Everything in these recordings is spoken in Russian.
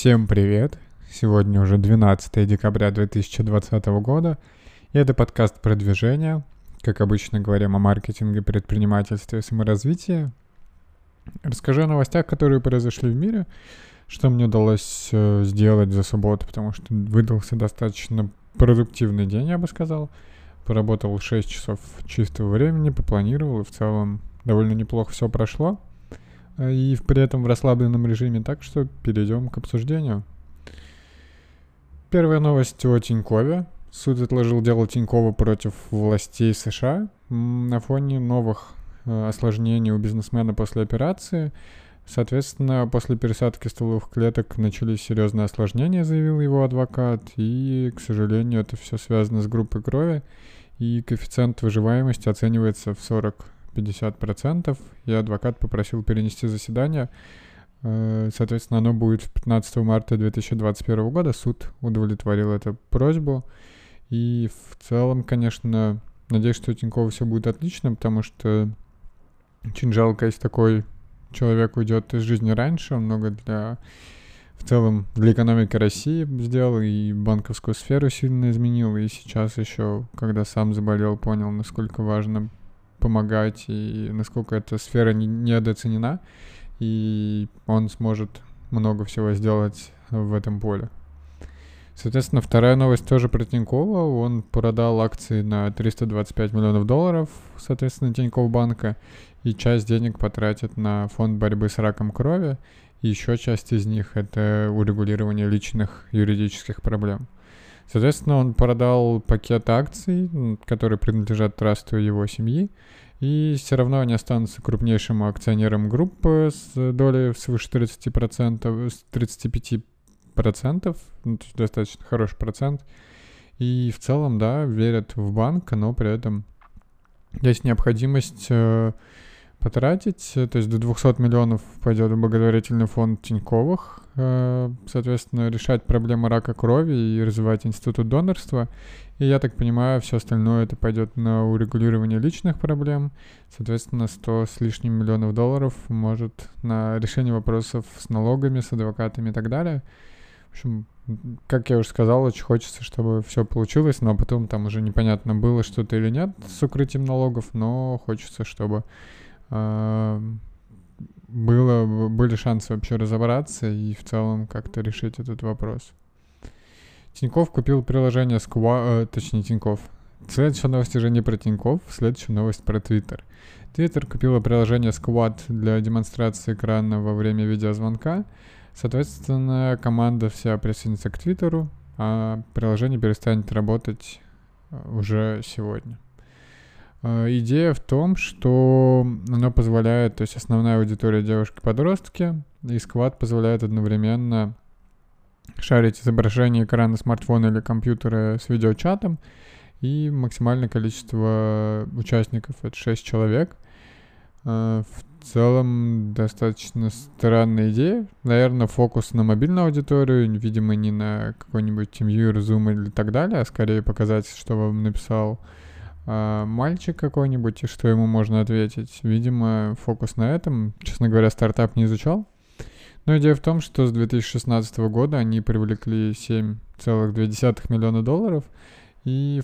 Всем привет! Сегодня уже 12 декабря 2020 года, и это подкаст продвижения. Как обычно говорим о маркетинге, предпринимательстве и саморазвитии. Расскажу о новостях, которые произошли в мире, что мне удалось э, сделать за субботу, потому что выдался достаточно продуктивный день, я бы сказал. Поработал 6 часов чистого времени, попланировал, и в целом довольно неплохо все прошло. И при этом в расслабленном режиме, так что перейдем к обсуждению. Первая новость о Тинькове. Суд отложил дело Тинькова против властей США на фоне новых э, осложнений у бизнесмена после операции. Соответственно, после пересадки стволовых клеток начались серьезные осложнения, заявил его адвокат. И, к сожалению, это все связано с группой крови. И коэффициент выживаемости оценивается в 40 50%, и адвокат попросил перенести заседание. Э, соответственно, оно будет 15 марта 2021 года. Суд удовлетворил эту просьбу. И в целом, конечно, надеюсь, что у Тинькова все будет отлично, потому что очень жалко, если такой человек уйдет из жизни раньше. Он много для в целом для экономики России сделал и банковскую сферу сильно изменил. И сейчас еще, когда сам заболел, понял, насколько важно помогать, и насколько эта сфера не, недооценена, и он сможет много всего сделать в этом поле. Соответственно, вторая новость тоже про Тинькова. Он продал акции на 325 миллионов долларов, соответственно, Тинькофф банка, и часть денег потратит на фонд борьбы с раком крови, и еще часть из них — это урегулирование личных юридических проблем. Соответственно, он продал пакет акций, которые принадлежат трасту его семьи, и все равно они останутся крупнейшим акционером группы с долей свыше 30%, с 35%, ну, то есть достаточно хороший процент. И в целом, да, верят в банк, но при этом есть необходимость э, потратить, то есть до 200 миллионов пойдет в благотворительный фонд Тиньковых, э, соответственно, решать проблемы рака крови и развивать институт донорства. И я так понимаю, все остальное это пойдет на урегулирование личных проблем. Соответственно, 100 с лишним миллионов долларов может на решение вопросов с налогами, с адвокатами и так далее. В общем, как я уже сказал, очень хочется, чтобы все получилось, но потом там уже непонятно было что-то или нет с укрытием налогов, но хочется, чтобы было, были шансы вообще разобраться и в целом как-то решить этот вопрос. Тиньков купил приложение Squad, э, точнее Тиньков. Следующая новость уже не про Тиньков, следующая новость про Twitter. Twitter купила приложение Squad для демонстрации экрана во время видеозвонка. Соответственно, команда вся присоединится к Твиттеру, а приложение перестанет работать э, уже сегодня. Э, идея в том, что оно позволяет, то есть основная аудитория девушки-подростки, и сквад позволяет одновременно шарить изображение экрана смартфона или компьютера с видеочатом, и максимальное количество участников — это 6 человек. Э, в целом достаточно странная идея. Наверное, фокус на мобильную аудиторию, видимо, не на какой-нибудь TeamViewer, Zoom или так далее, а скорее показать, что вам написал а, мальчик какой-нибудь, и что ему можно ответить. Видимо, фокус на этом. Честно говоря, стартап не изучал. Но идея в том, что с 2016 года они привлекли 7,2 миллиона долларов и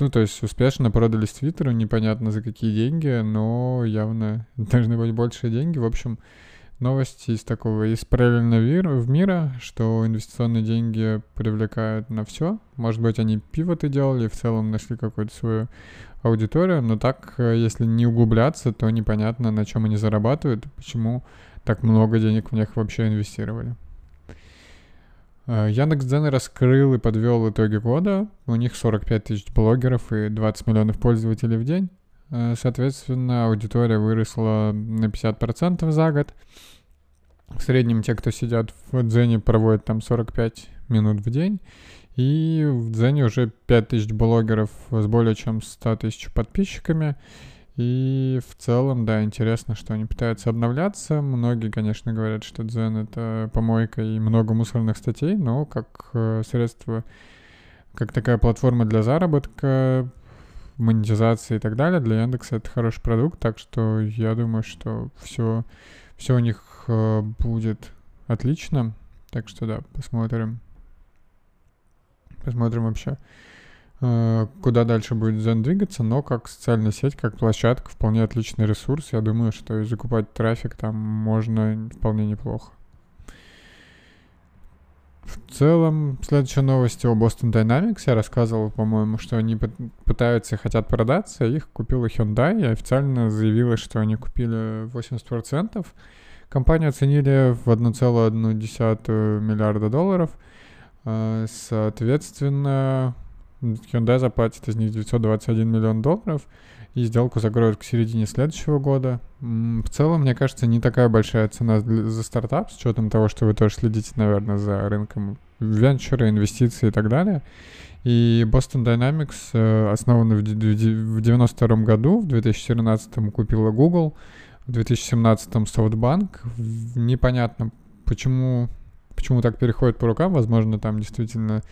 ну, то есть успешно продались Твиттеру, непонятно за какие деньги, но явно должны быть большие деньги. В общем, новости из такого, из параллельного мира, в мира, что инвестиционные деньги привлекают на все. Может быть, они пивоты делали, в целом нашли какую-то свою аудиторию, но так, э, если не углубляться, то непонятно, на чем они зарабатывают, почему так много денег в них вообще инвестировали. Э, Яндекс.Дзен раскрыл и подвел итоги года. У них 45 тысяч блогеров и 20 миллионов пользователей в день. Э, соответственно, аудитория выросла на 50% за год. В среднем те, кто сидят в Дзене, проводят там 45 минут в день. И в Дзене уже 5000 блогеров с более чем 100 тысяч подписчиками. И в целом, да, интересно, что они пытаются обновляться. Многие, конечно, говорят, что Дзен — это помойка и много мусорных статей, но как э, средство, как такая платформа для заработка, монетизации и так далее, для Яндекса это хороший продукт, так что я думаю, что все, все у них э, будет отлично. Так что да, посмотрим. Посмотрим вообще, э, куда дальше будет Zen двигаться, но как социальная сеть, как площадка, вполне отличный ресурс. Я думаю, что и закупать трафик там можно вполне неплохо. В целом, следующая новость о Boston Dynamics. Я рассказывал, по-моему, что они пытаются и хотят продаться. Их купила Hyundai и официально заявила, что они купили 80%. Компанию оценили в 1,1 миллиарда долларов. А, соответственно, Hyundai заплатит из них 921 миллион долларов и сделку закроют к середине следующего года. В целом, мне кажется, не такая большая цена за стартап, с учетом того, что вы тоже следите, наверное, за рынком венчура, инвестиций и так далее. И Boston Dynamics, э, основанный в 1992 году, в 2014 купила Google, в 2017 SoftBank. Непонятно, почему, почему так переходит по рукам. Возможно, там действительно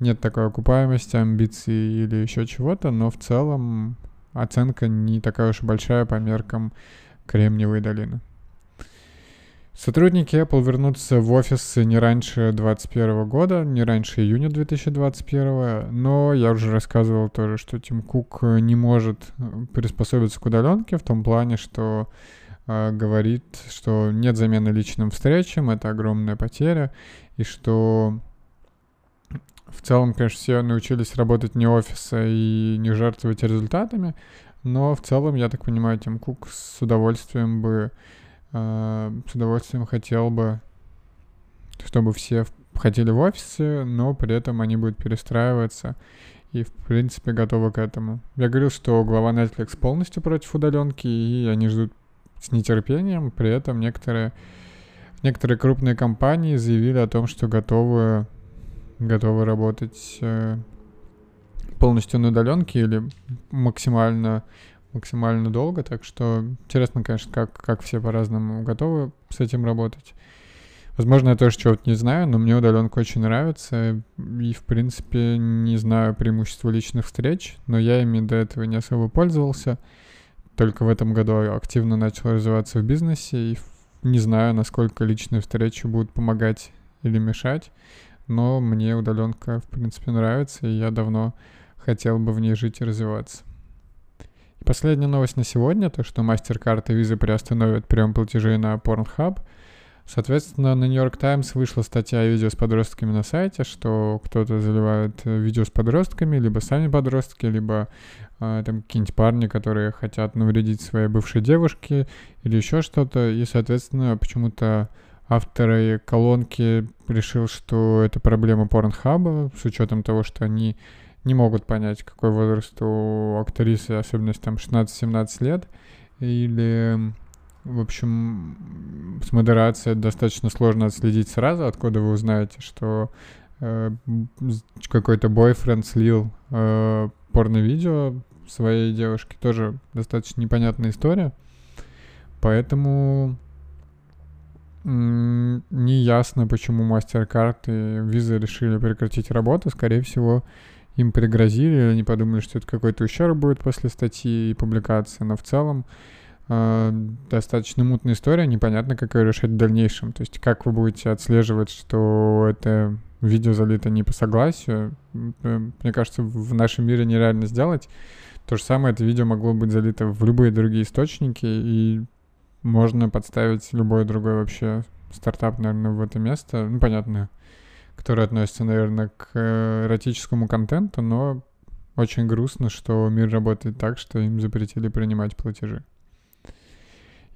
нет такой окупаемости, амбиций или еще чего-то, но в целом оценка не такая уж большая по меркам Кремниевой долины. Сотрудники Apple вернутся в офис не раньше 2021 года, не раньше июня 2021, но я уже рассказывал тоже, что Тим Кук не может приспособиться к удаленке в том плане, что э, говорит, что нет замены личным встречам, это огромная потеря, и что в целом, конечно, все научились работать не офиса и не жертвовать результатами, но в целом, я так понимаю, Тим Кук с удовольствием бы, э, с удовольствием хотел бы, чтобы все хотели в офисе, но при этом они будут перестраиваться и, в принципе, готовы к этому. Я говорил, что глава Netflix полностью против удаленки, и они ждут с нетерпением, при этом некоторые, некоторые крупные компании заявили о том, что готовы готовы работать э, полностью на удаленке или максимально максимально долго, так что интересно, конечно, как, как все по-разному готовы с этим работать. Возможно, я тоже чего-то не знаю, но мне удаленка очень нравится, и, в принципе, не знаю преимущества личных встреч, но я ими до этого не особо пользовался. Только в этом году активно начал развиваться в бизнесе, и не знаю, насколько личные встречи будут помогать или мешать но мне удаленка, в принципе, нравится, и я давно хотел бы в ней жить и развиваться. И последняя новость на сегодня, то что MasterCard и Visa приостановят прием платежей на Pornhub. Соответственно, на New York Times вышла статья о видео с подростками на сайте, что кто-то заливает видео с подростками, либо сами подростки, либо э, там какие-нибудь парни, которые хотят навредить своей бывшей девушке или еще что-то. И, соответственно, почему-то авторы колонки решил, что это проблема порнхаба, с учетом того, что они не могут понять, какой возраст у актрисы, особенно если там 16-17 лет, или, в общем, с модерацией достаточно сложно отследить сразу, откуда вы узнаете, что э, какой-то бойфренд слил э, порно-видео своей девушке, тоже достаточно непонятная история, поэтому не ясно, почему MasterCard и Visa решили прекратить работу. Скорее всего, им пригрозили, или они подумали, что это какой-то ущерб будет после статьи и публикации. Но в целом э, достаточно мутная история, непонятно, как ее решать в дальнейшем. То есть как вы будете отслеживать, что это видео залито не по согласию. Мне кажется, в нашем мире нереально сделать. То же самое это видео могло быть залито в любые другие источники, и можно подставить любой другой вообще стартап, наверное, в это место. Ну, понятно, который относится, наверное, к э, эротическому контенту, но очень грустно, что мир работает так, что им запретили принимать платежи.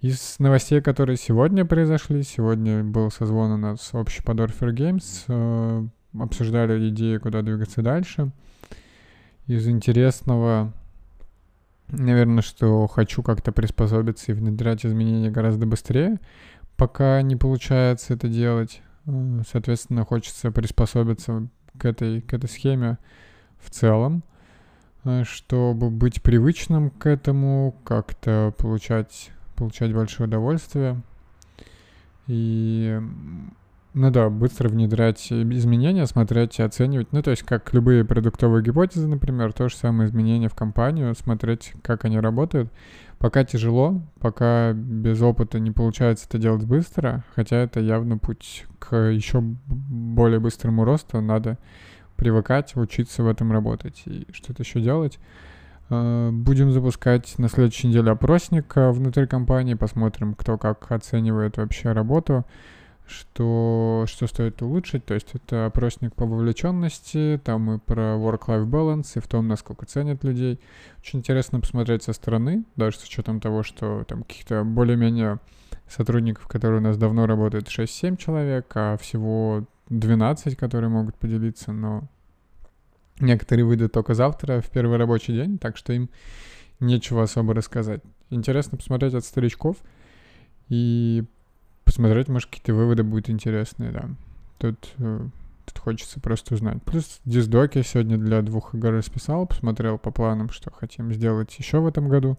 Из новостей, которые сегодня произошли, сегодня был созвон у нас общий под Orpher Games, э, обсуждали идеи, куда двигаться дальше. Из интересного Наверное, что хочу как-то приспособиться и внедрять изменения гораздо быстрее, пока не получается это делать. Э, соответственно, хочется приспособиться к этой, к этой схеме в целом, э, чтобы быть привычным к этому, как-то получать, получать большое удовольствие. И ну да, быстро внедрять изменения, смотреть и оценивать. Ну, то есть, как любые продуктовые гипотезы, например, то же самое изменение в компанию, смотреть, как они работают. Пока тяжело, пока без опыта не получается это делать быстро, хотя это явно путь к еще более быстрому росту, надо привыкать, учиться в этом работать и что-то еще делать. Э, будем запускать на следующей неделе опросник э, внутри компании, посмотрим, кто как оценивает вообще работу что, что стоит улучшить. То есть это опросник по вовлеченности, там и про work-life balance, и в том, насколько ценят людей. Очень интересно посмотреть со стороны, даже с учетом того, что там каких-то более-менее сотрудников, которые у нас давно работают, 6-7 человек, а всего 12, которые могут поделиться, но некоторые выйдут только завтра, в первый рабочий день, так что им нечего особо рассказать. Интересно посмотреть от старичков и посмотреть, может, какие-то выводы будут интересные, да. Тут, э, тут хочется просто узнать. Плюс диздоки сегодня для двух игр расписал, посмотрел по планам, что хотим сделать еще в этом году.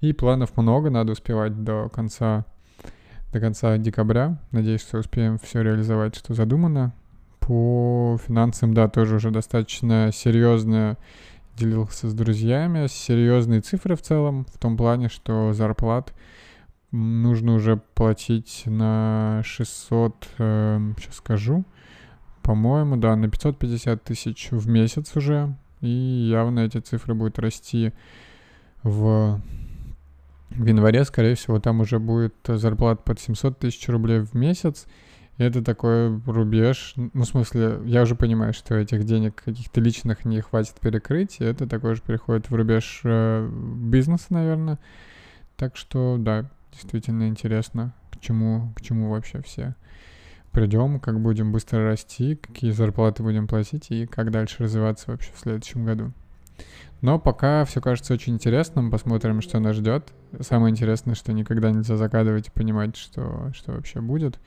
И планов много, надо успевать до конца, до конца декабря. Надеюсь, что успеем все реализовать, что задумано. По финансам, да, тоже уже достаточно серьезно делился с друзьями. Серьезные цифры в целом, в том плане, что зарплат нужно уже платить на 600, э, сейчас скажу, по-моему, да, на 550 тысяч в месяц уже. И явно эти цифры будут расти в, в январе, скорее всего, там уже будет зарплата под 700 тысяч рублей в месяц. И это такой рубеж, ну, в смысле, я уже понимаю, что этих денег каких-то личных не хватит перекрыть, и это такой же переходит в рубеж э, бизнеса, наверное. Так что, да, действительно интересно, к чему, к чему вообще все придем, как будем быстро расти, какие зарплаты будем платить и как дальше развиваться вообще в следующем году. Но пока все кажется очень интересным, посмотрим, что нас ждет. Самое интересное, что никогда нельзя загадывать и понимать, что, что вообще будет.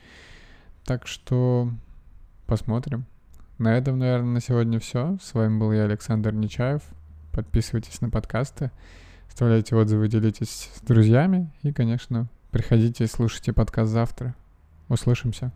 Так что посмотрим. На этом, наверное, на сегодня все. С вами был я, Александр Нечаев. Подписывайтесь на подкасты. Оставляйте отзывы, делитесь с друзьями. И, конечно, приходите и слушайте подкаст завтра. Услышимся.